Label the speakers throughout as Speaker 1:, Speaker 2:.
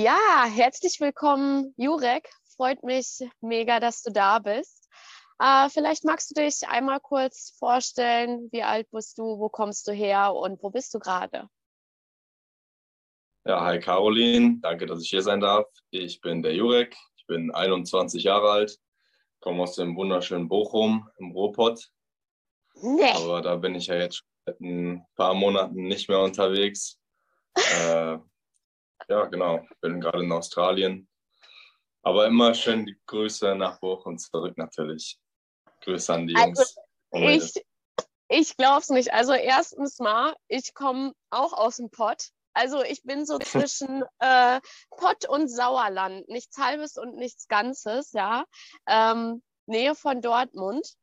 Speaker 1: Ja, herzlich willkommen, Jurek. Freut mich mega, dass du da bist. Äh, vielleicht magst du dich einmal kurz vorstellen, wie alt bist du, wo kommst du her und wo bist du gerade?
Speaker 2: Ja, hi Caroline, danke, dass ich hier sein darf. Ich bin der Jurek, ich bin 21 Jahre alt, komme aus dem wunderschönen Bochum im Ruhrpott. Nee. Aber da bin ich ja jetzt seit ein paar Monaten nicht mehr unterwegs. äh, ja, genau, bin gerade in Australien. Aber immer schön die Grüße nach Bochum zurück natürlich. Grüße an die also,
Speaker 1: Jungs. Ich, ich glaube es nicht. Also erstens mal, ich komme auch aus dem Pott. Also ich bin so zwischen äh, Pott und Sauerland. Nichts Halbes und nichts Ganzes, ja. Ähm, Nähe von Dortmund.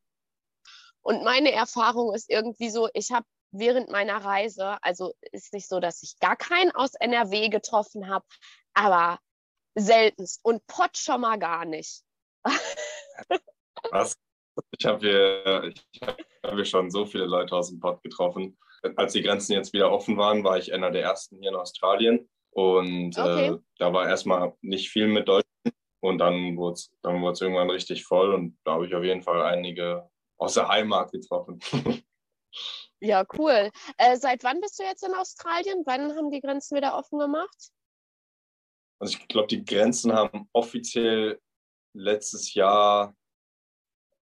Speaker 1: Und meine Erfahrung ist irgendwie so, ich habe während meiner Reise, also ist nicht so, dass ich gar keinen aus NRW getroffen habe, aber seltenst. Und Pott schon mal gar nicht.
Speaker 2: Was? Ich habe hier, hab hier schon so viele Leute aus dem Pott getroffen als die Grenzen jetzt wieder offen waren, war ich einer der ersten hier in Australien. Und okay. äh, da war erstmal nicht viel mit Deutschen. Und dann wurde es dann irgendwann richtig voll. Und da habe ich auf jeden Fall einige aus der Heimat getroffen.
Speaker 1: ja, cool. Äh, seit wann bist du jetzt in Australien? Wann haben die Grenzen wieder offen gemacht?
Speaker 2: Also ich glaube, die Grenzen haben offiziell letztes Jahr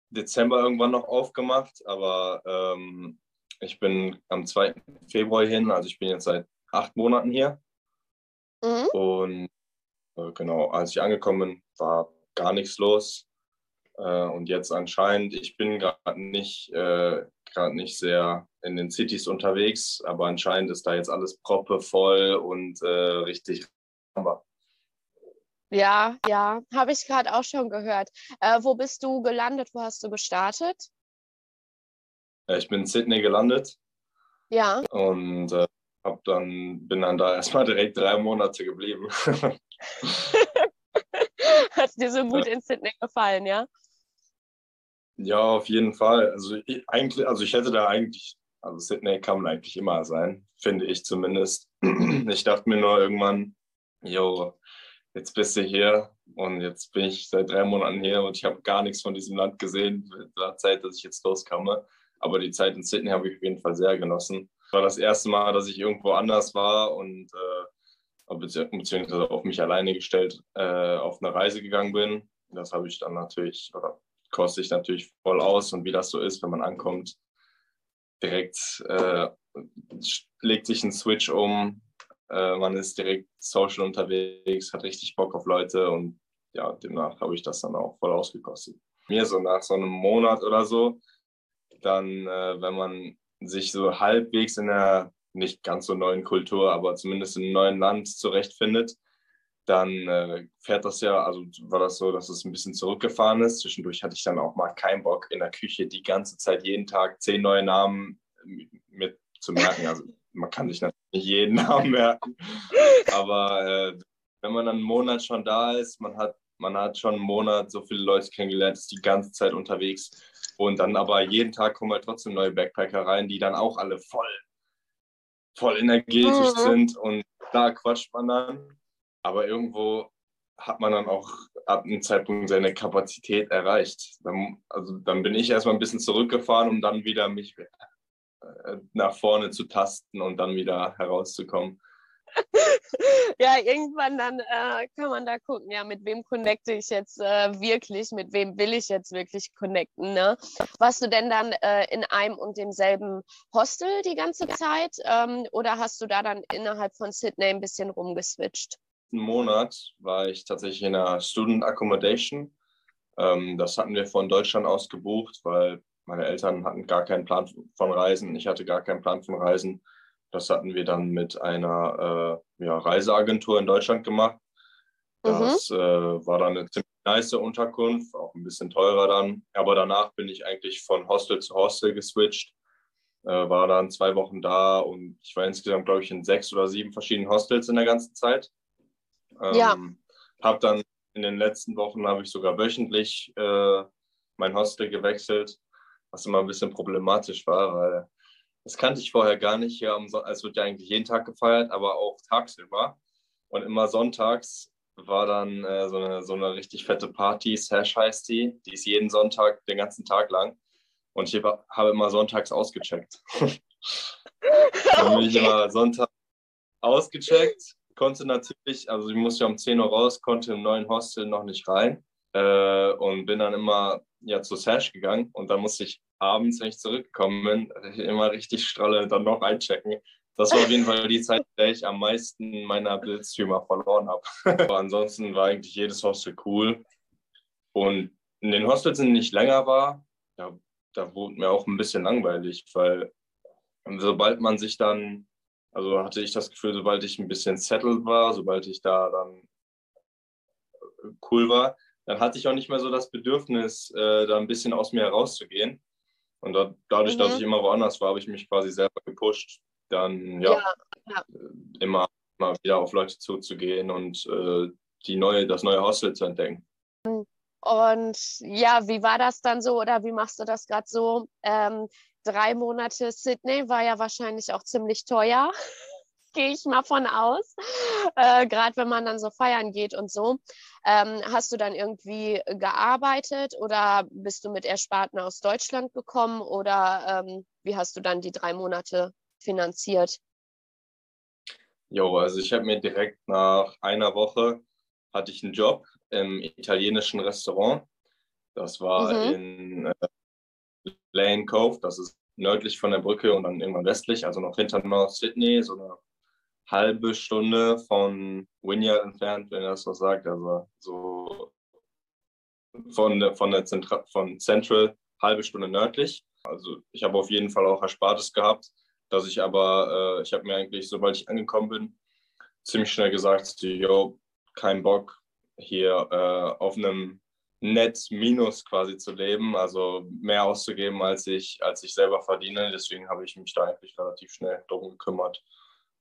Speaker 2: Dezember irgendwann noch aufgemacht, aber ähm, ich bin am 2. Februar hin, also ich bin jetzt seit acht Monaten hier. Mhm. Und äh, genau, als ich angekommen bin, war gar nichts los. Äh, und jetzt anscheinend, ich bin gerade nicht, äh, nicht sehr in den Cities unterwegs, aber anscheinend ist da jetzt alles proppe voll und äh, richtig.
Speaker 1: Ja, ja, habe ich gerade auch schon gehört. Äh, wo bist du gelandet? Wo hast du gestartet?
Speaker 2: Ich bin in Sydney gelandet.
Speaker 1: Ja.
Speaker 2: Und äh, hab dann, bin dann da erstmal direkt drei Monate geblieben.
Speaker 1: Hat dir so gut in Sydney gefallen, ja?
Speaker 2: Ja, auf jeden Fall. Also ich, eigentlich, also ich hätte da eigentlich, also Sydney kann man eigentlich immer sein, finde ich zumindest. Ich dachte mir nur irgendwann, jo, jetzt bist du hier und jetzt bin ich seit drei Monaten hier und ich habe gar nichts von diesem Land gesehen, der Zeit, dass ich jetzt loskomme. Aber die Zeit in Sydney habe ich auf jeden Fall sehr genossen. Es war das erste Mal, dass ich irgendwo anders war und äh, beziehungsweise auf mich alleine gestellt äh, auf eine Reise gegangen bin. Das habe ich dann natürlich, oder koste ich natürlich voll aus. Und wie das so ist, wenn man ankommt, direkt äh, legt sich ein Switch um. Äh, man ist direkt social unterwegs, hat richtig Bock auf Leute und ja, demnach habe ich das dann auch voll ausgekostet. Mir so nach so einem Monat oder so dann, äh, wenn man sich so halbwegs in einer nicht ganz so neuen Kultur, aber zumindest in einem neuen Land zurechtfindet, dann äh, fährt das ja, also war das so, dass es ein bisschen zurückgefahren ist. Zwischendurch hatte ich dann auch mal keinen Bock, in der Küche die ganze Zeit jeden Tag zehn neue Namen mit zu merken. Also man kann sich natürlich nicht jeden Namen merken, aber äh, wenn man dann einen Monat schon da ist, man hat, man hat schon einen Monat so viele Leute kennengelernt, ist die ganze Zeit unterwegs und dann aber jeden Tag kommen halt trotzdem neue Backpacker rein, die dann auch alle voll, voll energetisch mhm. sind. Und da quatscht man dann. Aber irgendwo hat man dann auch ab einem Zeitpunkt seine Kapazität erreicht. Dann, also dann bin ich erstmal ein bisschen zurückgefahren, um dann wieder mich äh, nach vorne zu tasten und dann wieder herauszukommen.
Speaker 1: ja, irgendwann dann äh, kann man da gucken, ja, mit wem connecte ich jetzt äh, wirklich, mit wem will ich jetzt wirklich connecten. Ne? Warst du denn dann äh, in einem und demselben Hostel die ganze Zeit ähm, oder hast du da dann innerhalb von Sydney ein bisschen rumgeswitcht?
Speaker 2: Einen Monat war ich tatsächlich in einer Student Accommodation. Ähm, das hatten wir von Deutschland aus gebucht, weil meine Eltern hatten gar keinen Plan von Reisen. Ich hatte gar keinen Plan von Reisen. Das hatten wir dann mit einer äh, ja, Reiseagentur in Deutschland gemacht. Das mhm. äh, war dann eine ziemlich nice Unterkunft, auch ein bisschen teurer dann. Aber danach bin ich eigentlich von Hostel zu Hostel geswitcht. Äh, war dann zwei Wochen da und ich war insgesamt, glaube ich, in sechs oder sieben verschiedenen Hostels in der ganzen Zeit. Ähm, ja. Habe dann in den letzten Wochen habe ich sogar wöchentlich äh, mein Hostel gewechselt, was immer ein bisschen problematisch war, weil das kannte ich vorher gar nicht. Ja, es wird ja eigentlich jeden Tag gefeiert, aber auch tagsüber. Und immer sonntags war dann äh, so, eine, so eine richtig fette Party, Sash heißt die. Die ist jeden Sonntag, den ganzen Tag lang. Und ich habe immer sonntags ausgecheckt. dann bin ich immer Sonntag ausgecheckt, konnte natürlich, also ich musste ja um 10 Uhr raus, konnte im neuen Hostel noch nicht rein äh, und bin dann immer ja, zu Sash gegangen und dann musste ich abends, wenn ich zurückgekommen bin, immer richtig stralle dann noch einchecken. Das war auf jeden Fall die Zeit, in der ich am meisten meiner Bildstreamer verloren habe. Ansonsten war eigentlich jedes Hostel cool. Und in den Hostels, in denen ich länger war, da, da wurde mir auch ein bisschen langweilig, weil sobald man sich dann, also hatte ich das Gefühl, sobald ich ein bisschen settled war, sobald ich da dann cool war, dann hatte ich auch nicht mehr so das Bedürfnis, äh, da ein bisschen aus mir herauszugehen. Und da, dadurch, mhm. dass ich immer woanders war, habe ich mich quasi selber gepusht, dann ja, ja, ja. Äh, immer, immer wieder auf Leute zuzugehen und äh, die neue, das neue Hostel zu entdecken.
Speaker 1: Und ja, wie war das dann so oder wie machst du das gerade so? Ähm, drei Monate Sydney war ja wahrscheinlich auch ziemlich teuer gehe ich mal von aus. Äh, Gerade wenn man dann so feiern geht und so. Ähm, hast du dann irgendwie gearbeitet oder bist du mit Ersparten aus Deutschland gekommen oder ähm, wie hast du dann die drei Monate finanziert?
Speaker 2: Jo, also ich habe mir direkt nach einer Woche hatte ich einen Job im italienischen Restaurant. Das war mhm. in äh, Lane Cove, das ist nördlich von der Brücke und dann irgendwann westlich, also noch hinter North Sydney, so eine halbe Stunde von Wynyard entfernt, wenn er das so sagt. Also so von, von, der Zentra von Central halbe Stunde nördlich. Also ich habe auf jeden Fall auch Erspartes gehabt, dass ich aber, äh, ich habe mir eigentlich, sobald ich angekommen bin, ziemlich schnell gesagt, yo, kein Bock hier äh, auf einem Net Minus quasi zu leben, also mehr auszugeben, als ich, als ich selber verdiene. Deswegen habe ich mich da eigentlich relativ schnell darum gekümmert.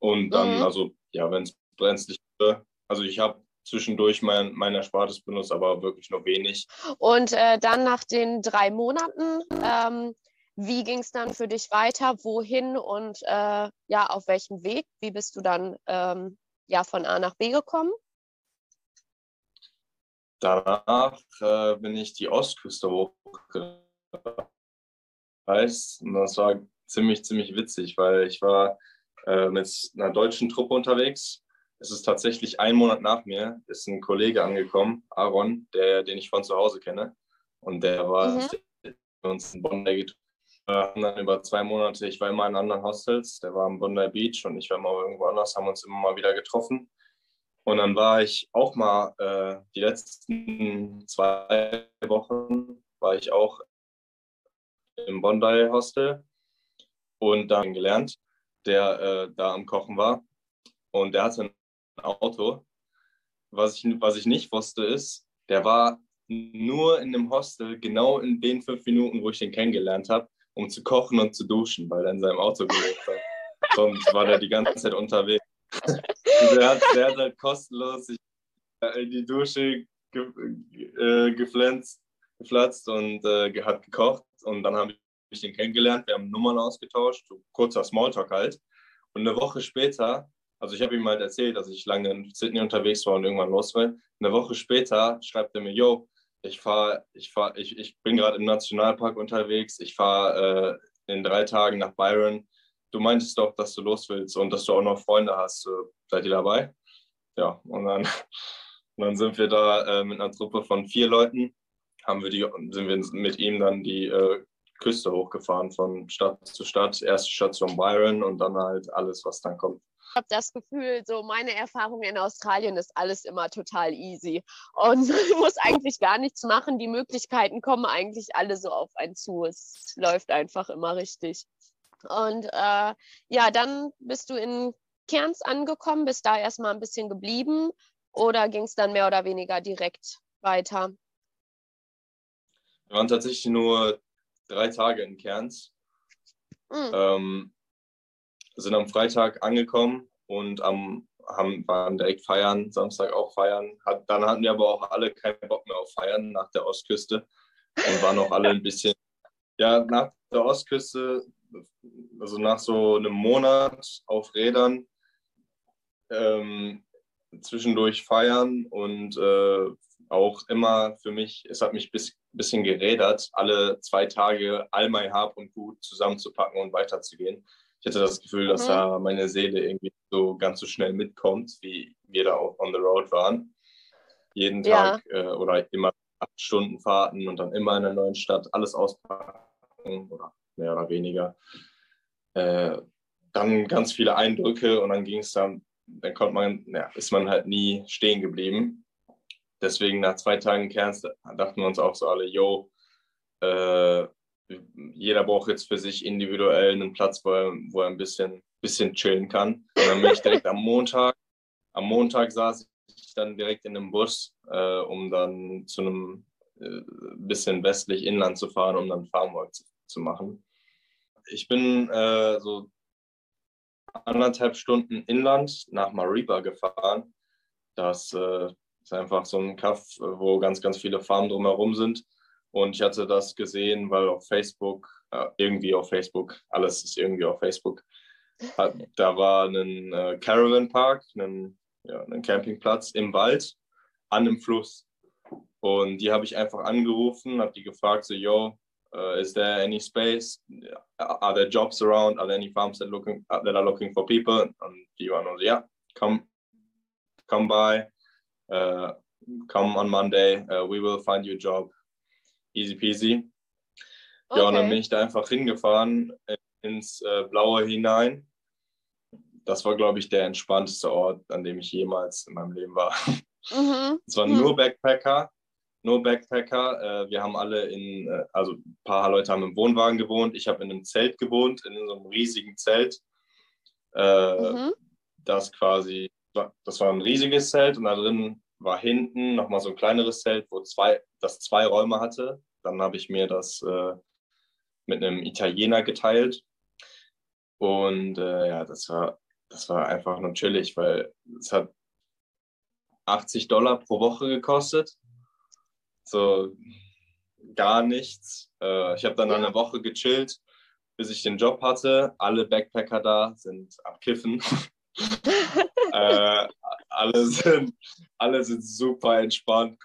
Speaker 2: Und dann, mhm. also ja, wenn es brenzlig wurde, also ich habe zwischendurch mein, mein Erspartes benutzt, aber wirklich nur wenig.
Speaker 1: Und äh, dann nach den drei Monaten, ähm, wie ging es dann für dich weiter? Wohin und äh, ja, auf welchem Weg? Wie bist du dann ähm, ja, von A nach B gekommen?
Speaker 2: Danach äh, bin ich die Ostküste hochgereist. Und das war ziemlich, ziemlich witzig, weil ich war äh, mit einer deutschen Truppe unterwegs. Es ist tatsächlich ein Monat nach mir, ist ein Kollege angekommen, Aaron, der, den ich von zu Hause kenne. Und der war mhm. uns in Bondi getroffen. Wir haben dann über zwei Monate, ich war immer in anderen Hostels, der war am Bondi Beach und ich war immer irgendwo anders, haben uns immer mal wieder getroffen. Und dann war ich auch mal, äh, die letzten zwei Wochen war ich auch im Bondi Hostel und dann gelernt der äh, da am Kochen war. Und der hatte ein Auto. Was ich, was ich nicht wusste, ist, der war nur in dem Hostel, genau in den fünf Minuten, wo ich ihn kennengelernt habe, um zu kochen und zu duschen, weil er in seinem Auto gelebt hat. Sonst war der die ganze Zeit unterwegs. Der, hat, der hat halt kostenlos in die Dusche ge, äh, geflänzt, geflatzt und äh, hat gekocht. Und dann habe ich den kennengelernt, wir haben Nummern ausgetauscht, so kurzer Smalltalk halt. Und eine Woche später, also ich habe ihm halt erzählt, dass ich lange in Sydney unterwegs war und irgendwann los will. Eine Woche später schreibt er mir, yo, ich fahre, ich fahre, ich, ich bin gerade im Nationalpark unterwegs, ich fahre äh, in drei Tagen nach Byron. Du meintest doch, dass du los willst und dass du auch noch Freunde hast. Seid ihr dabei? Ja, und dann, dann sind wir da äh, mit einer Truppe von vier Leuten, haben wir die, sind wir mit ihm dann die äh, Küste hochgefahren, von Stadt zu Stadt. Erste Station Byron und dann halt alles, was dann kommt.
Speaker 1: Ich habe das Gefühl, so meine Erfahrung in Australien ist alles immer total easy. Und man muss eigentlich gar nichts machen. Die Möglichkeiten kommen eigentlich alle so auf einen zu. Es läuft einfach immer richtig. Und äh, ja, dann bist du in Cairns angekommen, bist da erstmal ein bisschen geblieben oder ging es dann mehr oder weniger direkt weiter?
Speaker 2: Wir waren tatsächlich nur drei Tage in Cairns. Mhm. Ähm, sind am Freitag angekommen und am, haben, waren direkt feiern, Samstag auch feiern. Hat, dann hatten wir aber auch alle keinen Bock mehr auf Feiern nach der Ostküste und waren auch alle ein bisschen, ja, nach der Ostküste, also nach so einem Monat auf Rädern, ähm, zwischendurch feiern und äh, auch immer für mich, es hat mich ein bisschen gerädert, alle zwei Tage all mein Hab und Gut zusammenzupacken und weiterzugehen. Ich hatte das Gefühl, dass mhm. da meine Seele irgendwie so ganz so schnell mitkommt, wie wir da auch on the road waren. Jeden Tag ja. äh, oder immer acht Stunden Fahrten und dann immer in einer neuen Stadt alles auspacken oder mehr oder weniger. Äh, dann ganz viele Eindrücke und dann ging es dann, dann konnte man, ja, ist man halt nie stehen geblieben. Deswegen nach zwei Tagen Kerns dachten wir uns auch so alle, yo, äh, jeder braucht jetzt für sich individuell einen Platz, wo er, wo er ein bisschen, bisschen chillen kann. Und dann bin ich direkt am Montag, am Montag saß ich dann direkt in einem Bus, äh, um dann zu einem äh, bisschen westlich Inland zu fahren, um dann Farmwork zu, zu machen. Ich bin äh, so anderthalb Stunden inland nach Mariba gefahren. Das äh, ist einfach so ein Kaff, wo ganz, ganz viele Farmen drumherum sind. Und ich hatte das gesehen, weil auf Facebook, äh, irgendwie auf Facebook, alles ist irgendwie auf Facebook, da war ein äh, Caravan Park, ein, ja, ein Campingplatz im Wald an einem Fluss. Und die habe ich einfach angerufen, habe die gefragt, so, yo, uh, is there any space? Are there jobs around? Are there any farms that, looking, uh, that are looking for people? Die waren so, ja, come, come by, uh, come on Monday, uh, we will find you a job easy peasy. Okay. Ja, und dann bin ich da einfach hingefahren ins äh, Blaue hinein. Das war, glaube ich, der entspannteste Ort, an dem ich jemals in meinem Leben war. Mhm. Es waren mhm. nur Backpacker, nur Backpacker. Äh, wir haben alle in, äh, also ein paar Leute haben im Wohnwagen gewohnt. Ich habe in einem Zelt gewohnt, in so einem riesigen Zelt. Äh, mhm. Das quasi, das war ein riesiges Zelt und da drin war hinten nochmal so ein kleineres Zelt, wo zwei, das zwei Räume hatte. Dann habe ich mir das mit einem Italiener geteilt. Und ja, das war, das war einfach chillig, weil es hat 80 Dollar pro Woche gekostet. So gar nichts. Äh, ich habe dann ja. eine Woche gechillt, bis ich den Job hatte. Alle Backpacker da sind am Kiffen. äh, alle, sind, alle sind super entspannt,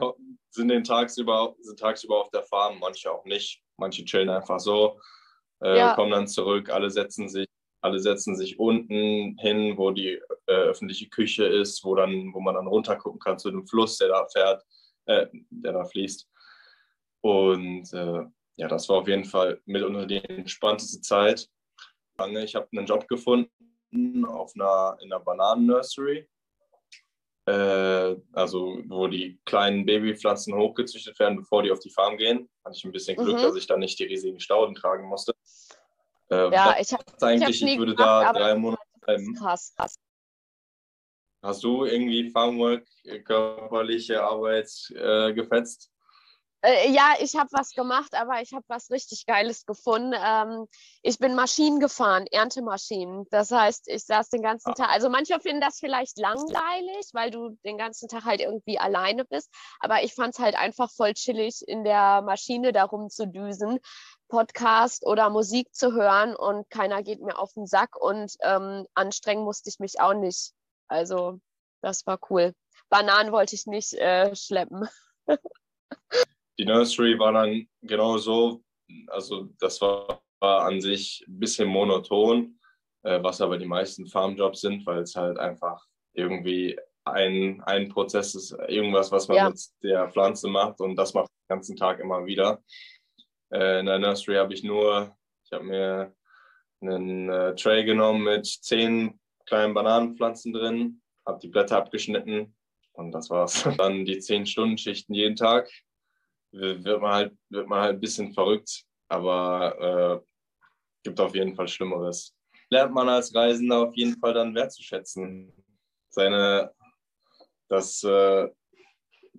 Speaker 2: sind den tagsüber, sind tagsüber auf der Farm, manche auch nicht. Manche chillen einfach so, äh, ja. kommen dann zurück, alle setzen sich, alle setzen sich unten hin, wo die äh, öffentliche Küche ist, wo, dann, wo man dann runtergucken kann zu dem Fluss, der da fährt, äh, der da fließt. Und äh, ja, das war auf jeden Fall mit unter die entspannteste Zeit. Ich habe einen Job gefunden auf einer, in einer Bananennursery. Äh, also, wo die kleinen Babypflanzen hochgezüchtet werden, bevor die auf die Farm gehen. Hatte ich ein bisschen Glück, mhm. dass ich da nicht die riesigen Stauden tragen musste.
Speaker 1: Äh, ja, ich habe eigentlich,
Speaker 2: ich, ich würde gemacht, da drei Monate bleiben. Krass, krass. Hast du irgendwie Farmwork, körperliche Arbeit äh, gefetzt?
Speaker 1: Äh, ja, ich habe was gemacht, aber ich habe was richtig Geiles gefunden. Ähm, ich bin Maschinen gefahren, Erntemaschinen. Das heißt, ich saß den ganzen Tag. Also manche finden das vielleicht langweilig, weil du den ganzen Tag halt irgendwie alleine bist. Aber ich fand es halt einfach voll chillig, in der Maschine darum zu düsen, Podcast oder Musik zu hören und keiner geht mir auf den Sack und ähm, anstrengen musste ich mich auch nicht. Also das war cool. Bananen wollte ich nicht äh, schleppen.
Speaker 2: die Nursery war dann genau so, also das war, war an sich ein bisschen monoton, äh, was aber die meisten Farmjobs sind, weil es halt einfach irgendwie ein, ein Prozess ist, irgendwas, was man ja. mit der Pflanze macht und das macht den ganzen Tag immer wieder. Äh, in der Nursery habe ich nur, ich habe mir einen äh, Tray genommen mit zehn kleinen Bananenpflanzen drin, habe die Blätter abgeschnitten und das war's. Dann die zehn Stunden Schichten jeden Tag wird man halt, wird man halt ein bisschen verrückt, aber äh, gibt auf jeden Fall Schlimmeres. Lernt man als Reisender auf jeden Fall dann wertzuschätzen. Seine, dass äh,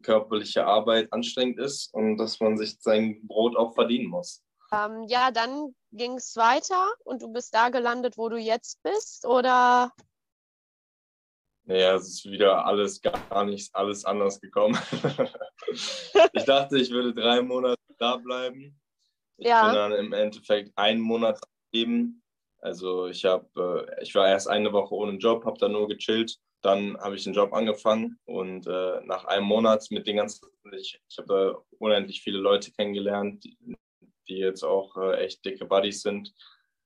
Speaker 2: körperliche Arbeit anstrengend ist und dass man sich sein Brot auch verdienen muss.
Speaker 1: Ähm, ja, dann ging es weiter und du bist da gelandet, wo du jetzt bist, oder?
Speaker 2: Naja, es ist wieder alles gar nicht, alles anders gekommen. ich dachte, ich würde drei Monate da bleiben. Ich ja. bin dann im Endeffekt einen Monat eben. Also ich habe, äh, ich war erst eine Woche ohne Job, habe da nur gechillt dann habe ich den Job angefangen und äh, nach einem Monat mit den ganzen, ich, ich habe da unendlich viele Leute kennengelernt, die, jetzt auch äh, echt dicke Buddies sind.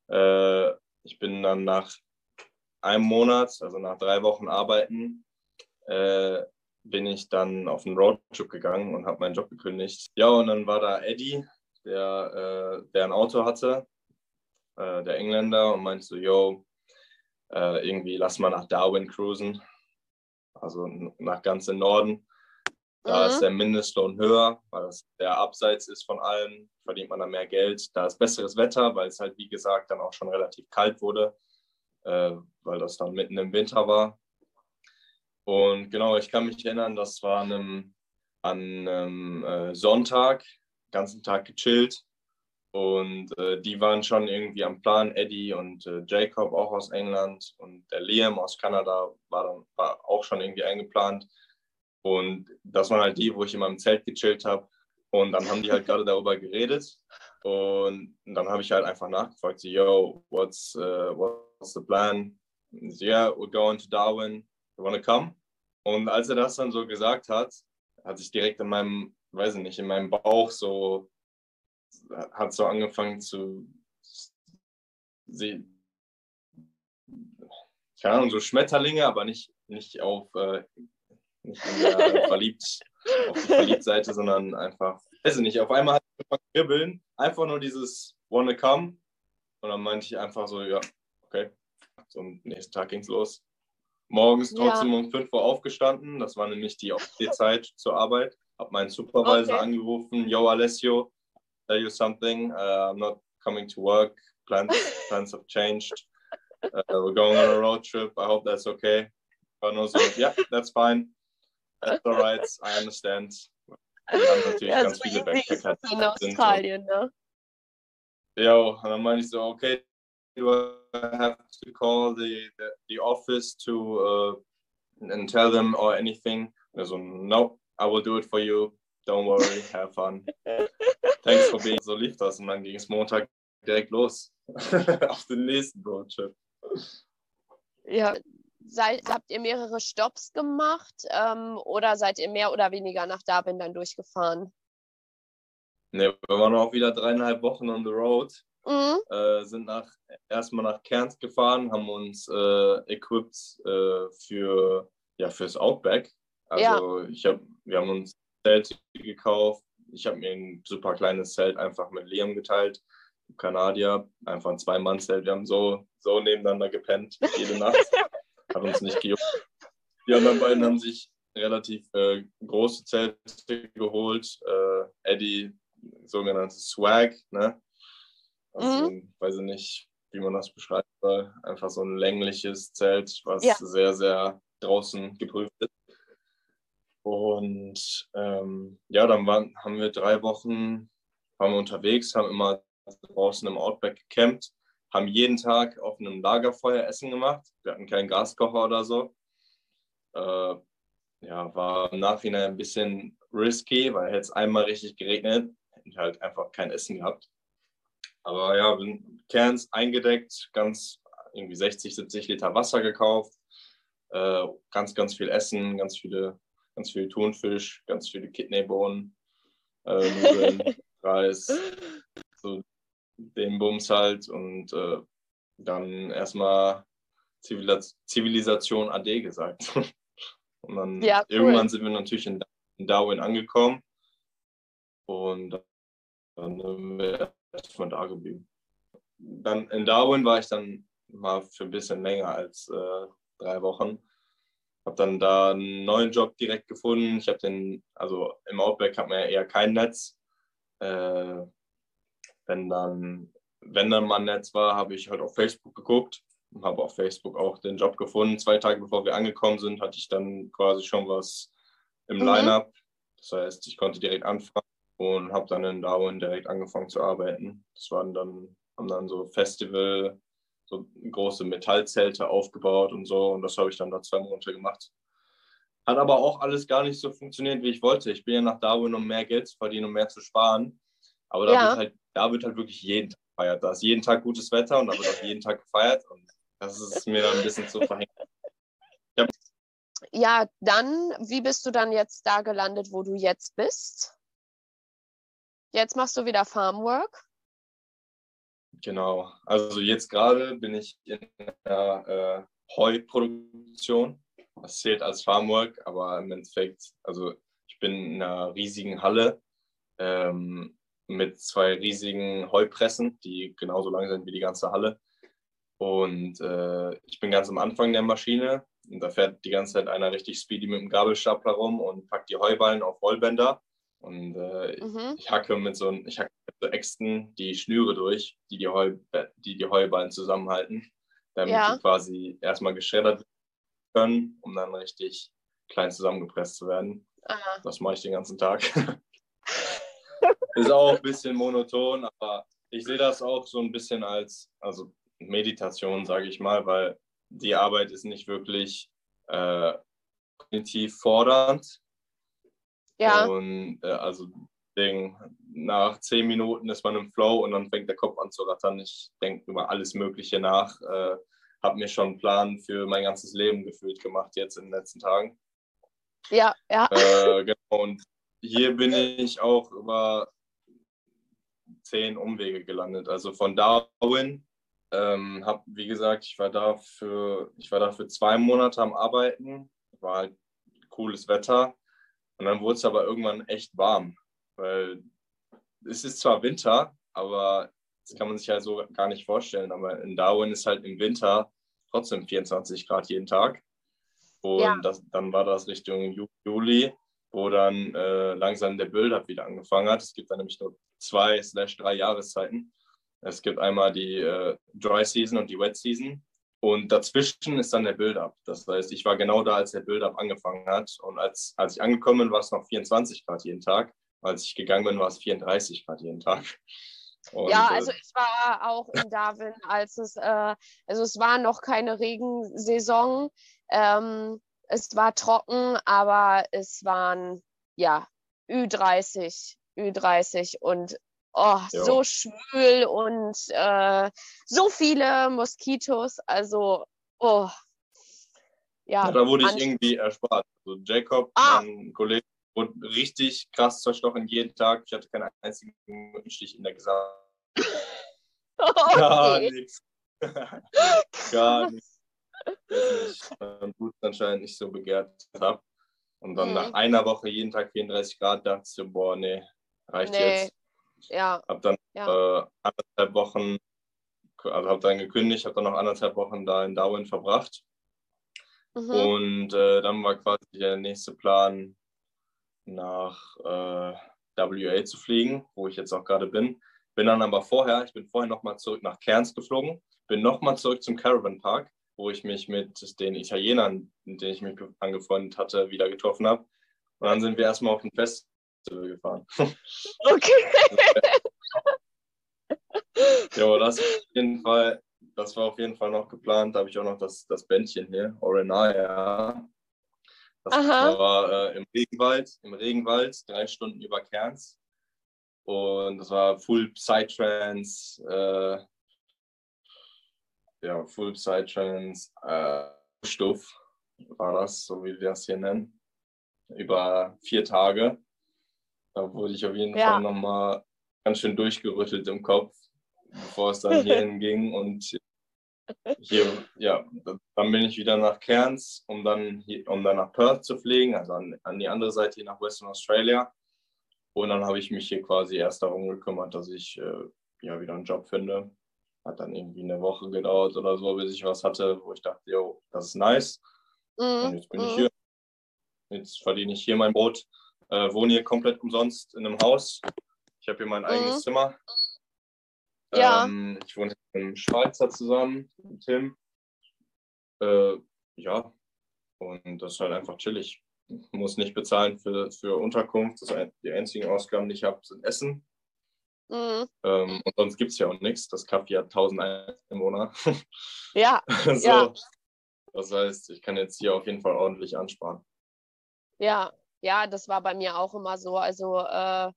Speaker 2: Äh, ich bin dann nach einem Monat, also nach drei Wochen Arbeiten, äh, bin ich dann auf einen Roadtrip gegangen und habe meinen Job gekündigt. Ja, und dann war da Eddie, der, äh, der ein Auto hatte, äh, der Engländer, und meinte so, yo, äh, irgendwie lass mal nach Darwin cruisen, also nach ganz im Norden. Da mhm. ist der Mindestlohn höher, weil das der Abseits ist von allem, verdient man dann mehr Geld. Da ist besseres Wetter, weil es halt, wie gesagt, dann auch schon relativ kalt wurde, äh, weil das dann mitten im Winter war. Und genau, ich kann mich erinnern, das war an einem, an einem äh, Sonntag, ganzen Tag gechillt. Und äh, die waren schon irgendwie am Plan. Eddie und äh, Jacob auch aus England und der Liam aus Kanada war dann war auch schon irgendwie eingeplant. Und das waren halt die, wo ich in meinem Zelt gechillt habe. Und dann haben die halt gerade darüber geredet. Und dann habe ich halt einfach nachgefragt, so, yo, what's, uh, what's the plan? So, yeah, we're going to Darwin. You wanna come? Und als er das dann so gesagt hat, hat sich direkt in meinem, weiß ich nicht, in meinem Bauch so hat so angefangen zu sehen. Keine Ahnung, so Schmetterlinge, aber nicht, nicht auf äh, nicht in der verliebt, auf die Verliebtseite, sondern einfach, weiß ich nicht, auf einmal hat es kribbeln, einfach nur dieses Wanna come. Und dann meinte ich einfach so, ja, okay. So, am nächsten Tag ging es los. Morgens trotzdem ja. um 5 Uhr aufgestanden, das war nämlich die Zeit zur Arbeit. Hab meinen Supervisor okay. angerufen, yo Alessio, tell you something. Uh, I'm not coming to work. Plans plans have changed. Uh, we're going on a road trip. I hope that's okay. But no, so, yeah, that's fine. That's alright. I understand. Und dann natürlich ja, ganz viele Backpacker.
Speaker 1: Australien, ne?
Speaker 2: Ja, und dann meine ich so, okay, do I have to call the, the, the office to uh, and tell them or anything? Also, no, I will do it for you. Don't worry, have fun. Thanks for being. So lief das und dann ging es Montag direkt los auf den nächsten Roadtrip.
Speaker 1: Ja, seid, habt ihr mehrere Stops gemacht ähm, oder seid ihr mehr oder weniger nach Darwin dann durchgefahren?
Speaker 2: Ne, wir waren auch wieder dreieinhalb Wochen on the road. Mhm. Äh, sind nach, erstmal nach Cairns gefahren, haben uns äh, equipped äh, für, ja, fürs Outback. Also ja. ich hab, wir haben uns Zelte gekauft. Ich habe mir ein super kleines Zelt einfach mit Liam geteilt. Kanadier, einfach ein Zwei-Mann-Zelt. Wir haben so, so nebeneinander gepennt, jede Nacht. Hat uns nicht gejuckt. Die anderen beiden haben sich relativ äh, große Zelte geholt. Äh, Eddie, sogenanntes Swag, ne? Also, mhm. weiß ich nicht, wie man das beschreiben soll. Einfach so ein längliches Zelt, was ja. sehr, sehr draußen geprüft ist. Und ähm, ja, dann waren, haben wir drei Wochen waren wir unterwegs, haben immer draußen im Outback gecampt, haben jeden Tag auf einem Lagerfeuer Essen gemacht. Wir hatten keinen Gaskocher oder so. Äh, ja, war im Nachhinein ein bisschen risky, weil hätte es einmal richtig geregnet, hätten wir halt einfach kein Essen gehabt. Aber ja, Kerns eingedeckt, ganz irgendwie 60, 70 Liter Wasser gekauft, äh, ganz, ganz viel Essen, ganz viele ganz viel Thunfisch, ganz viele Kidneybohnen, äh, Nudeln, Reis, so den Bums halt und äh, dann erstmal Zivilisation AD gesagt. Und dann ja, cool. irgendwann sind wir natürlich in Darwin angekommen und dann sind wir erstmal da geblieben. Dann in Darwin war ich dann mal für ein bisschen länger als äh, drei Wochen habe dann da einen neuen Job direkt gefunden. Ich habe den, also im Outback hat man ja eher kein Netz. Äh, wenn dann, wenn dann mal Netz war, habe ich halt auf Facebook geguckt und habe auf Facebook auch den Job gefunden. Zwei Tage bevor wir angekommen sind, hatte ich dann quasi schon was im mhm. Line-up. Das heißt, ich konnte direkt anfangen und habe dann in Darwin direkt angefangen zu arbeiten. Das waren dann, haben dann so Festival, so große Metallzelte aufgebaut und so. Und das habe ich dann da zwei Monate gemacht. Hat aber auch alles gar nicht so funktioniert, wie ich wollte. Ich bin ja nach Darwin, um mehr Geld zu verdienen, um mehr zu sparen. Aber da, ja. wird, halt, da wird halt wirklich jeden Tag gefeiert. Da ist jeden Tag gutes Wetter und da wird auch jeden Tag gefeiert. Und das ist mir dann ein bisschen zu verhängt. Ich habe
Speaker 1: ja, dann, wie bist du dann jetzt da gelandet, wo du jetzt bist? Jetzt machst du wieder Farmwork.
Speaker 2: Genau. Also jetzt gerade bin ich in der äh, Heuproduktion. Das zählt als Farmwork, aber im Endeffekt, also ich bin in einer riesigen Halle ähm, mit zwei riesigen Heupressen, die genauso lang sind wie die ganze Halle. Und äh, ich bin ganz am Anfang der Maschine und da fährt die ganze Zeit einer richtig speedy mit dem Gabelstapler rum und packt die Heuballen auf Rollbänder. Und äh, mhm. ich hacke mit so, ich hacke mit so Äxten die Schnüre durch, die die, Heu, die, die Heuballen zusammenhalten, damit ja. die quasi erstmal geschreddert können, um dann richtig klein zusammengepresst zu werden. Aha. Das mache ich den ganzen Tag. Ist auch ein bisschen monoton, aber ich sehe das auch so ein bisschen als also Meditation, sage ich mal, weil die Arbeit ist nicht wirklich äh, kognitiv fordernd,
Speaker 1: ja.
Speaker 2: Und äh, also Ding, nach zehn Minuten ist man im Flow und dann fängt der Kopf an zu rattern. Ich denke über alles Mögliche nach. Äh, habe mir schon einen Plan für mein ganzes Leben gefühlt gemacht jetzt in den letzten Tagen.
Speaker 1: Ja, ja.
Speaker 2: Äh, genau. Und hier bin ich auch über zehn Umwege gelandet. Also von Darwin, ähm, hab, wie gesagt, ich war da für ich war da für zwei Monate am Arbeiten. War halt cooles Wetter. Und dann wurde es aber irgendwann echt warm, weil es ist zwar Winter, aber das kann man sich halt so gar nicht vorstellen. Aber in Darwin ist halt im Winter trotzdem 24 Grad jeden Tag. Und ja. das, dann war das Richtung Juli, wo dann äh, langsam der Build-up wieder angefangen hat. Es gibt dann nämlich nur zwei slash drei Jahreszeiten. Es gibt einmal die äh, Dry Season und die Wet Season. Und dazwischen ist dann der Build-up. Das heißt, ich war genau da, als der Build-up angefangen hat. Und als, als ich angekommen bin, war es noch 24 Grad jeden Tag. Als ich gegangen bin, war es 34 Grad jeden Tag.
Speaker 1: Und, ja, äh, also ich war auch in Darwin, als es, äh, also es war noch keine Regensaison. Ähm, es war trocken, aber es waren ja Ü30, Ü30 und Oh, jo. so schwül und äh, so viele Moskitos. Also, oh.
Speaker 2: Ja, ja da wurde ich irgendwie erspart. Also Jacob, ah. mein Kollege, wurde richtig krass zerstochen jeden Tag. Ich hatte keinen einzigen Mückenstich in der gesamten. okay. Gar nichts. Gar nichts. Ich mein Blut anscheinend nicht so begehrt habe. Und dann mhm. nach einer Woche jeden Tag 34 Grad dachte ich so, boah, nee, reicht nee. jetzt.
Speaker 1: Ja.
Speaker 2: Habe dann ja. äh, anderthalb Wochen, also habe dann gekündigt, habe dann noch anderthalb Wochen da in Darwin verbracht. Mhm. Und äh, dann war quasi der nächste Plan, nach äh, WA zu fliegen, wo ich jetzt auch gerade bin. Bin dann aber vorher, ich bin vorher nochmal zurück nach Cairns geflogen, bin nochmal zurück zum Caravan Park, wo ich mich mit den Italienern, mit denen ich mich angefreundet hatte, wieder getroffen habe. Und dann sind wir erstmal auf ein Fest gefahren.
Speaker 1: Okay.
Speaker 2: ja, das auf jeden Fall, das war auf jeden Fall noch geplant. Da habe ich auch noch das, das Bändchen hier, Orenaya. Das Aha. war äh, im Regenwald, im Regenwald, drei Stunden über Kerns. Und das war Full Psytrance, äh, ja, Full Psytrance, äh, Stoff war das, so wie wir das hier nennen, über vier Tage. Da wurde ich auf jeden ja. Fall nochmal ganz schön durchgerüttelt im Kopf, bevor es dann hierhin ging. Und hier, ja, dann bin ich wieder nach Cairns, um dann, hier, um dann nach Perth zu fliegen, also an, an die andere Seite hier nach Western Australia. Und dann habe ich mich hier quasi erst darum gekümmert, dass ich äh, ja wieder einen Job finde. Hat dann irgendwie eine Woche gedauert oder so, bis ich was hatte, wo ich dachte, jo, das ist nice. Mhm. Und jetzt bin ich mhm. hier. Jetzt verdiene ich hier mein Brot. Äh, wohne hier komplett umsonst in einem Haus. Ich habe hier mein eigenes mhm. Zimmer.
Speaker 1: Ja.
Speaker 2: Ähm, ich wohne mit einem Schweizer zusammen, mit Tim. Äh, ja, und das ist halt einfach chillig. Ich muss nicht bezahlen für, für Unterkunft. Das die einzigen Ausgaben, die ich habe, sind Essen. Mhm. Ähm, und sonst gibt es ja auch nichts. Das Kaffee hat 1000 Einwohner.
Speaker 1: Ja.
Speaker 2: so, ja. Das heißt, ich kann jetzt hier auf jeden Fall ordentlich ansparen.
Speaker 1: Ja, ja, das war bei mir auch immer so. Also äh,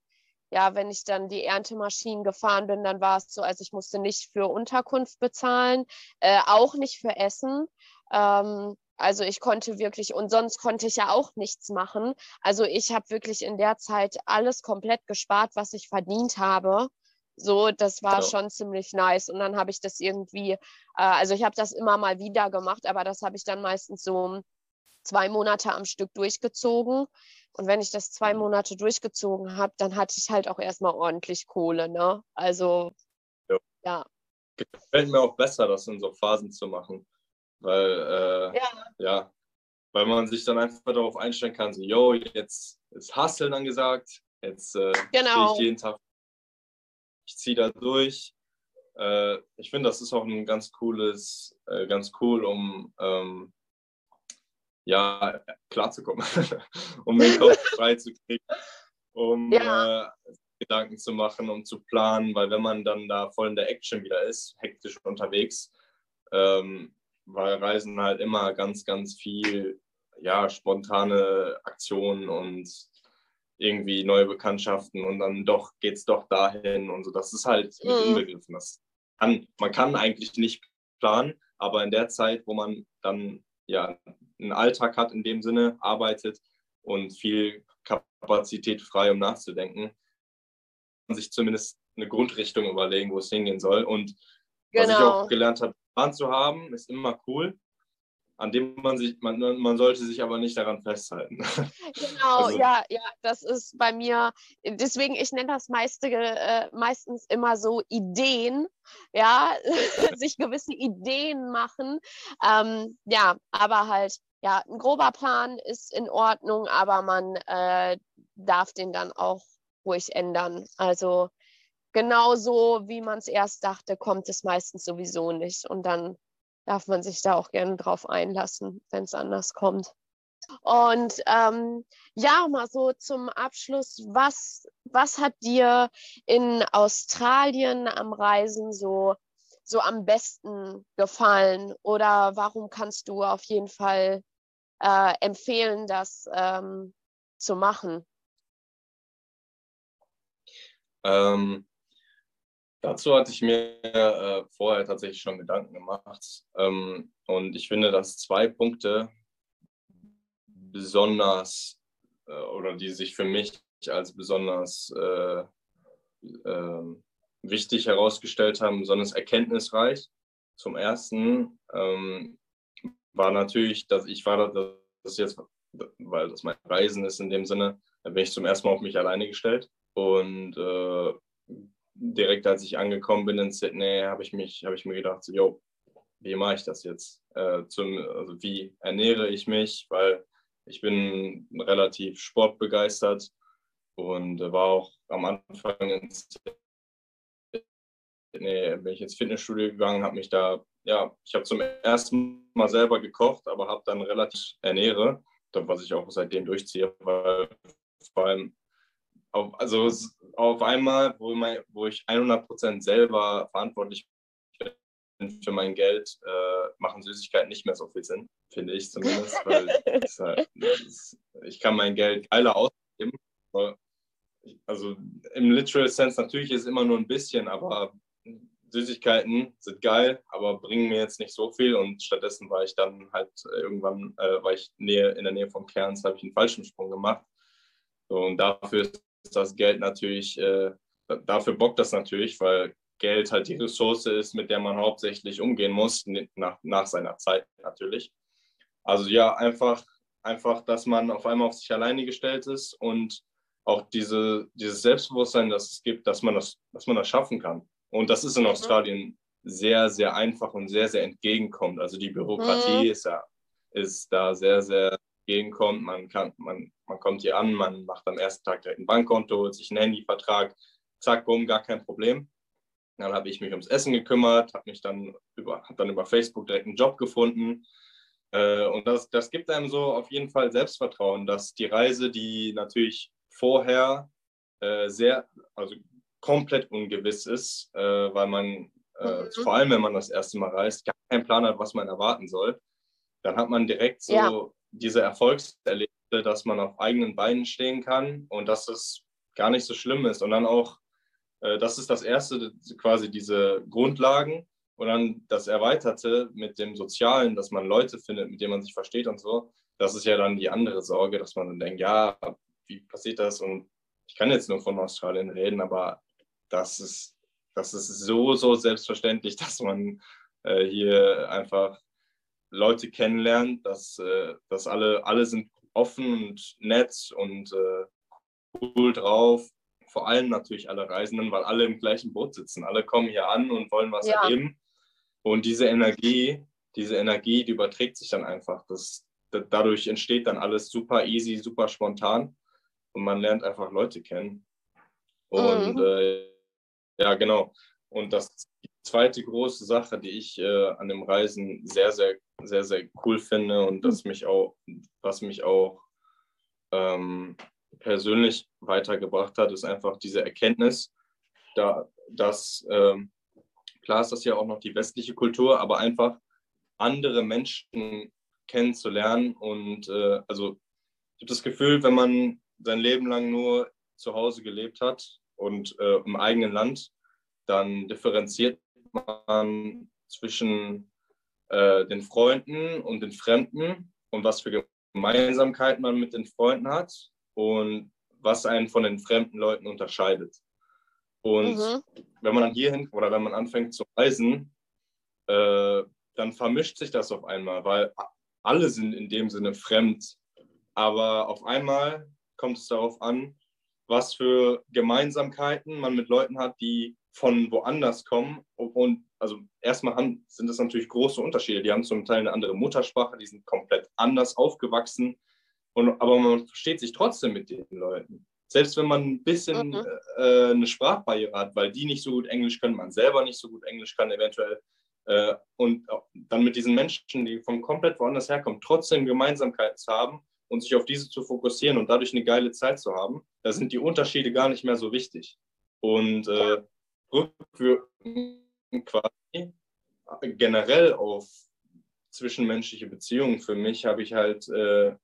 Speaker 1: ja, wenn ich dann die Erntemaschinen gefahren bin, dann war es so, also ich musste nicht für Unterkunft bezahlen, äh, auch nicht für Essen. Ähm, Also ich konnte wirklich, und sonst konnte ich ja auch nichts machen. Also ich habe wirklich in der Zeit alles komplett gespart, was ich verdient habe. So, das war ja. schon ziemlich nice. Und dann habe ich das irgendwie, äh, also ich habe das immer mal wieder gemacht, aber das habe ich dann meistens so zwei Monate am Stück durchgezogen. Und wenn ich das zwei mhm. Monate durchgezogen habe, dann hatte ich halt auch erstmal ordentlich Kohle, ne? Also, ja. ja.
Speaker 2: Gefällt mir auch besser, das in so Phasen zu machen. Weil, äh, ja. ja. weil man sich dann einfach darauf einstellen kann, so, yo, jetzt ist Hustle angesagt, jetzt äh, genau. ich jeden Tag, ich ziehe da durch. Äh, ich finde, das ist auch ein ganz cooles, äh, ganz cool, um ähm, ja, klarzukommen, um den Kopf frei zu kriegen, um ja. äh, Gedanken zu machen, um zu planen, weil wenn man dann da voll in der Action wieder ist, hektisch unterwegs, ähm, weil Reisen halt immer ganz, ganz viel, ja, spontane Aktionen und irgendwie neue Bekanntschaften und dann doch geht es doch dahin und so. Das ist halt mit mhm. inbegriffen. Das kann, man kann eigentlich nicht planen, aber in der Zeit, wo man dann ja einen Alltag hat in dem Sinne, arbeitet und viel Kapazität frei, um nachzudenken, man sich zumindest eine Grundrichtung überlegen, wo es hingehen soll. Und genau. was ich auch genau. gelernt habe, zu haben, ist immer cool, an dem man sich, man, man sollte sich aber nicht daran festhalten.
Speaker 1: Genau, also, ja, ja, das ist bei mir, deswegen, ich nenne das meiste, äh, meistens immer so Ideen, ja, sich gewisse Ideen machen. Ähm, ja, aber halt, ja, ein grober Plan ist in Ordnung, aber man äh, darf den dann auch ruhig ändern. Also genauso, wie man es erst dachte, kommt es meistens sowieso nicht. Und dann darf man sich da auch gerne drauf einlassen, wenn es anders kommt. Und ähm, ja, mal so zum Abschluss, was, was hat dir in Australien am Reisen so, so am besten gefallen? Oder warum kannst du auf jeden Fall äh, empfehlen, das ähm, zu machen?
Speaker 2: Ähm, Dazu hatte ich mir äh, vorher tatsächlich schon Gedanken gemacht. Ähm, und ich finde, dass zwei Punkte besonders äh, oder die sich für mich als besonders äh, ähm, wichtig herausgestellt haben, besonders erkenntnisreich. Zum ersten ähm, war natürlich, dass ich war, das jetzt, weil das mein Reisen ist in dem Sinne, da bin ich zum ersten Mal auf mich alleine gestellt und äh, direkt als ich angekommen bin in Sydney, habe ich, mich, hab ich mir gedacht, so, yo, wie mache ich das jetzt? Äh, zum, also wie ernähre ich mich? Weil ich bin relativ sportbegeistert und war auch am Anfang in Sydney, bin ich ins Fitnessstudio gegangen, habe mich da, ja, ich habe zum ersten Mal selber gekocht, aber habe dann relativ ernähre, was ich auch seitdem durchziehe, weil vor allem auf, also auf einmal, wo, mein, wo ich 100% selber verantwortlich bin für mein Geld, äh, machen Süßigkeiten nicht mehr so viel Sinn, finde ich zumindest. Weil das, das, ich kann mein Geld geiler ausgeben. Also im Literal Sense natürlich ist es immer nur ein bisschen, aber Süßigkeiten sind geil, aber bringen mir jetzt nicht so viel und stattdessen war ich dann halt irgendwann, äh, war ich nähe, in der Nähe von Cairns, habe ich einen Fallschirmsprung gemacht. So, und dafür ist das Geld natürlich, äh, dafür bockt das natürlich, weil Geld halt die Ressource ist, mit der man hauptsächlich umgehen muss, nach, nach seiner Zeit natürlich. Also ja, einfach, einfach, dass man auf einmal auf sich alleine gestellt ist und auch diese, dieses Selbstbewusstsein, das es gibt, dass man das, dass man das schaffen kann. Und das ist in mhm. Australien sehr, sehr einfach und sehr, sehr entgegenkommt. Also die Bürokratie mhm. ist ja ist da sehr, sehr entgegenkommt. Man, kann, man, man kommt hier an, man macht am ersten Tag direkt ein Bankkonto, holt sich einen Handyvertrag, zack, bumm, gar kein Problem. Dann habe ich mich ums Essen gekümmert, habe mich dann über, hab dann über Facebook direkt einen Job gefunden. Äh, und das, das gibt einem so auf jeden Fall Selbstvertrauen, dass die Reise, die natürlich vorher äh, sehr, also komplett ungewiss ist, äh, weil man, äh, mhm. vor allem wenn man das erste Mal reist, gar keinen Plan hat, was man erwarten soll, dann hat man direkt so ja diese Erfolgserlebnisse, dass man auf eigenen Beinen stehen kann und dass es gar nicht so schlimm ist. Und dann auch, äh, das ist das Erste, quasi diese Grundlagen. Und dann das Erweiterte mit dem Sozialen, dass man Leute findet, mit denen man sich versteht und so, das ist ja dann die andere Sorge, dass man dann denkt, ja, wie passiert das? Und ich kann jetzt nur von Australien reden, aber das ist, das ist so, so selbstverständlich, dass man äh, hier einfach Leute kennenlernt, dass, äh, dass alle, alle sind offen und nett und äh, cool drauf. Vor allem natürlich alle Reisenden, weil alle im gleichen Boot sitzen. Alle kommen hier an und wollen was ja. erleben. Und diese Energie, diese Energie, die überträgt sich dann einfach. Das, dadurch entsteht dann alles super easy, super spontan und man lernt einfach Leute kennen. Und mhm. äh, ja, genau. Und das die zweite große Sache, die ich äh, an dem Reisen sehr, sehr, sehr, sehr cool finde und das mich auch, was mich auch ähm, persönlich weitergebracht hat, ist einfach diese Erkenntnis, da, dass ähm, klar ist das ja auch noch die westliche Kultur, aber einfach andere Menschen kennenzulernen. Und äh, also ich habe das Gefühl, wenn man sein Leben lang nur zu Hause gelebt hat und äh, im eigenen Land, dann differenziert man zwischen äh, den Freunden und den Fremden und was für Gemeinsamkeiten man mit den Freunden hat und was einen von den fremden Leuten unterscheidet. Und mhm. wenn man dann hierhin oder wenn man anfängt zu reisen, äh, dann vermischt sich das auf einmal, weil alle sind in dem Sinne fremd. Aber auf einmal kommt es darauf an, was für Gemeinsamkeiten man mit Leuten hat, die von woanders kommen. Und also erstmal haben, sind das natürlich große Unterschiede. Die haben zum Teil eine andere Muttersprache, die sind komplett anders aufgewachsen. Und, aber man versteht sich trotzdem mit den Leuten. Selbst wenn man ein bisschen mhm. äh, eine Sprachbarriere hat, weil die nicht so gut Englisch können, man selber nicht so gut Englisch kann eventuell. Äh, und dann mit diesen Menschen, die von komplett woanders herkommen, trotzdem Gemeinsamkeiten zu haben und sich auf diese zu fokussieren und dadurch eine geile Zeit zu haben, da sind die Unterschiede gar nicht mehr so wichtig. Und äh, rückwirkend quasi generell auf zwischenmenschliche Beziehungen für mich habe ich halt äh,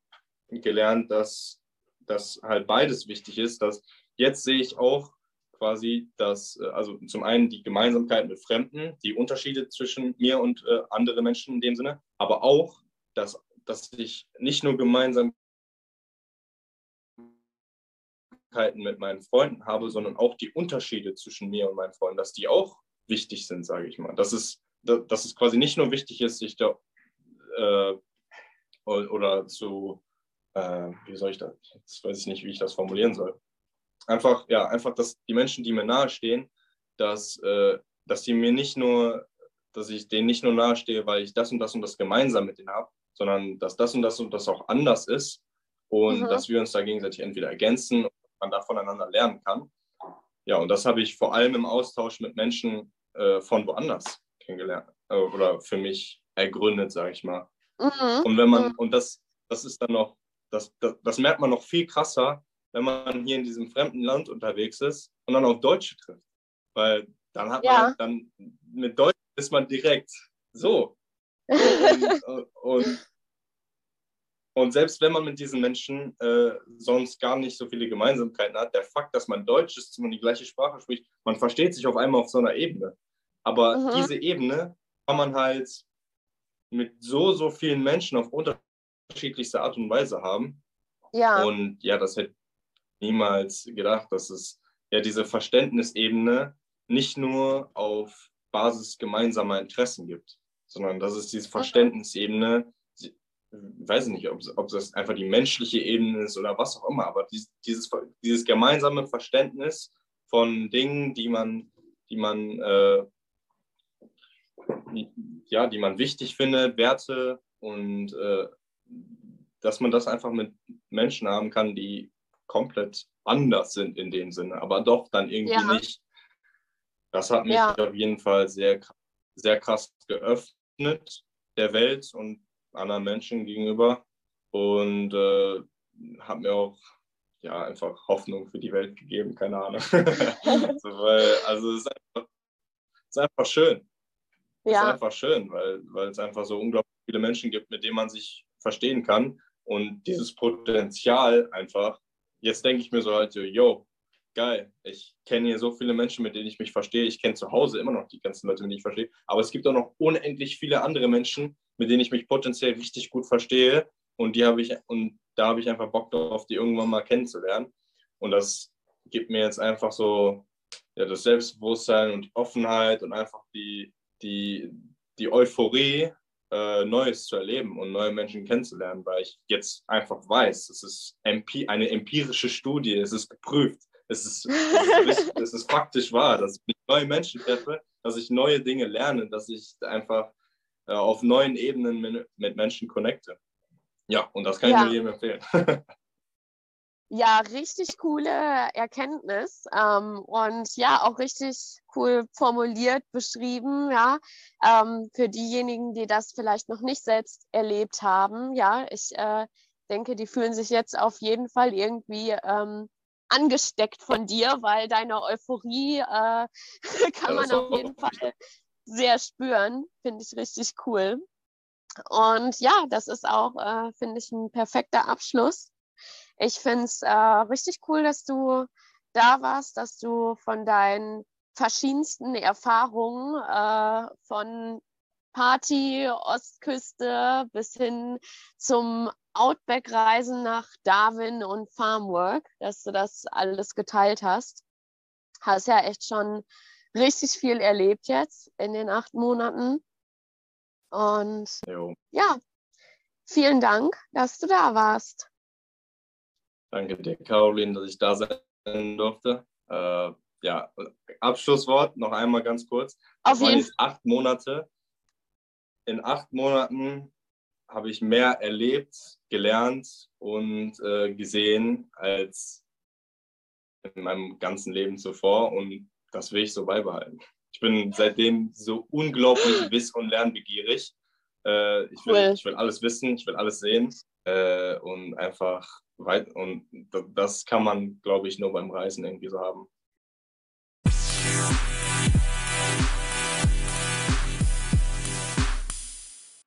Speaker 2: gelernt, dass, dass halt beides wichtig ist. Dass jetzt sehe ich auch quasi, dass äh, also zum einen die Gemeinsamkeit mit Fremden, die Unterschiede zwischen mir und äh, anderen Menschen in dem Sinne, aber auch, dass dass ich nicht nur Gemeinsamkeiten mit meinen Freunden habe, sondern auch die Unterschiede zwischen mir und meinen Freunden, dass die auch wichtig sind, sage ich mal. Dass es, dass es quasi nicht nur wichtig ist, sich da äh, oder zu, äh, wie soll ich das, jetzt weiß ich nicht, wie ich das formulieren soll. Einfach, ja, einfach, dass die Menschen, die mir nahestehen, dass, äh, dass die mir nicht nur, dass ich denen nicht nur nahestehe, weil ich das und das und das gemeinsam mit denen habe, sondern dass das und das und das auch anders ist und mhm. dass wir uns da gegenseitig entweder ergänzen man da voneinander lernen kann. Ja, und das habe ich vor allem im Austausch mit Menschen äh, von woanders kennengelernt äh, oder für mich ergründet, sage ich mal. Mhm. Und wenn man, mhm. und das, das ist dann noch, das, das, das merkt man noch viel krasser, wenn man hier in diesem fremden Land unterwegs ist und dann auf Deutsche trifft. Weil dann hat ja. man, dann mit Deutsch ist man direkt so. Und, und, und, selbst wenn man mit diesen Menschen äh, sonst gar nicht so viele Gemeinsamkeiten hat, der Fakt, dass man Deutsch ist, dass man die gleiche Sprache spricht, man versteht sich auf einmal auf so einer Ebene. Aber mhm. diese Ebene kann man halt mit so, so vielen Menschen auf unterschiedlichste Art und Weise haben. Ja. Und ja, das hätte niemals gedacht, dass es ja diese Verständnisebene nicht nur auf Basis gemeinsamer Interessen gibt sondern das ist diese Verständnisebene. Ich weiß nicht, ob, ob das einfach die menschliche Ebene ist oder was auch immer, aber dieses, dieses, dieses gemeinsame Verständnis von Dingen, die man, die man, äh, ja, die man wichtig findet, Werte und äh, dass man das einfach mit Menschen haben kann, die komplett anders sind in dem Sinne, aber doch dann irgendwie ja. nicht. Das hat mich ja. auf jeden Fall sehr, sehr krass geöffnet geöffnet der Welt und anderen Menschen gegenüber und äh, hat mir auch ja, einfach Hoffnung für die Welt gegeben, keine Ahnung. so, weil, also es ist einfach, es ist einfach schön. Ja. Es ist einfach schön, weil, weil es einfach so unglaublich viele Menschen gibt, mit denen man sich verstehen kann. Und dieses Potenzial einfach, jetzt denke ich mir so halt so, yo, geil. Ich kenne hier so viele Menschen, mit denen ich mich verstehe. Ich kenne zu Hause immer noch die ganzen Leute, mit denen ich verstehe. Aber es gibt auch noch unendlich viele andere Menschen, mit denen ich mich potenziell richtig gut verstehe. Und die habe ich, und da habe ich einfach Bock darauf, die irgendwann mal kennenzulernen. Und das gibt mir jetzt einfach so ja, das Selbstbewusstsein und die Offenheit und einfach die, die, die Euphorie, äh, Neues zu erleben und neue Menschen kennenzulernen, weil ich jetzt einfach weiß, es ist eine empirische Studie, es ist geprüft, es ist, es ist, es ist faktisch wahr, dass ich neue Menschen treffe, dass ich neue Dinge lerne, dass ich einfach äh, auf neuen Ebenen mit, mit Menschen connecte. Ja, und das kann ja. ich nur jedem empfehlen.
Speaker 1: ja, richtig coole Erkenntnis ähm, und ja, auch richtig cool formuliert, beschrieben, ja, ähm, für diejenigen, die das vielleicht noch nicht selbst erlebt haben, ja, ich äh, denke, die fühlen sich jetzt auf jeden Fall irgendwie ähm, angesteckt von dir, weil deine Euphorie äh, kann ja, man auf jeden Fall sehr spüren, finde ich richtig cool. Und ja, das ist auch, äh, finde ich, ein perfekter Abschluss. Ich finde es äh, richtig cool, dass du da warst, dass du von deinen verschiedensten Erfahrungen äh, von Party, Ostküste bis hin zum Outback-Reisen nach Darwin und Farmwork, dass du das alles geteilt hast. Hast ja echt schon richtig viel erlebt jetzt in den acht Monaten. Und jo. ja, vielen Dank, dass du da warst.
Speaker 2: Danke dir, Caroline, dass ich da sein durfte. Äh, ja, Abschlusswort noch einmal ganz kurz. Auf waren jetzt acht Monate. In acht Monaten habe ich mehr erlebt, gelernt und äh, gesehen als in meinem ganzen Leben zuvor und das will ich so beibehalten. Ich bin seitdem so unglaublich wiss- und lernbegierig. Äh, ich, will, cool. ich will alles wissen, ich will alles sehen äh, und einfach weit und das kann man, glaube ich, nur beim Reisen irgendwie so haben.